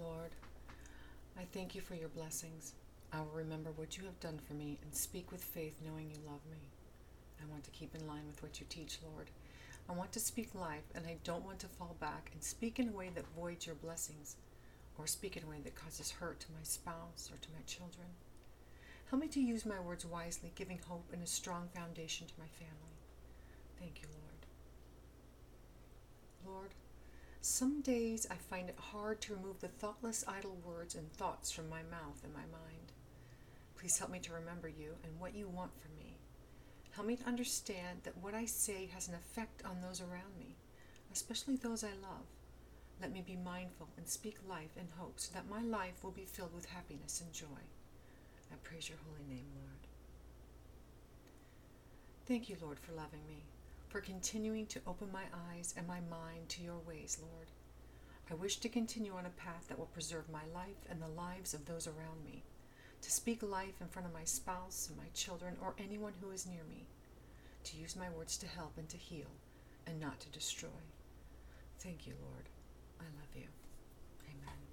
Lord, I thank you for your blessings. I will remember what you have done for me and speak with faith, knowing you love me. I want to keep in line with what you teach, Lord. I want to speak life, and I don't want to fall back and speak in a way that voids your blessings, or speak in a way that causes hurt to my spouse or to my children. Help me to use my words wisely, giving hope and a strong foundation to my family. Thank you, Lord. Lord, some days I find it hard to remove the thoughtless, idle words and thoughts from my mouth and my mind. Please help me to remember you and what you want from me. Help me to understand that what I say has an effect on those around me, especially those I love. Let me be mindful and speak life and hope so that my life will be filled with happiness and joy. I praise your holy name, Lord. Thank you, Lord, for loving me, for continuing to open my eyes and my mind to your ways, Lord. I wish to continue on a path that will preserve my life and the lives of those around me to speak life in front of my spouse and my children or anyone who is near me, to use my words to help and to heal and not to destroy. Thank you, Lord. I love you. Amen.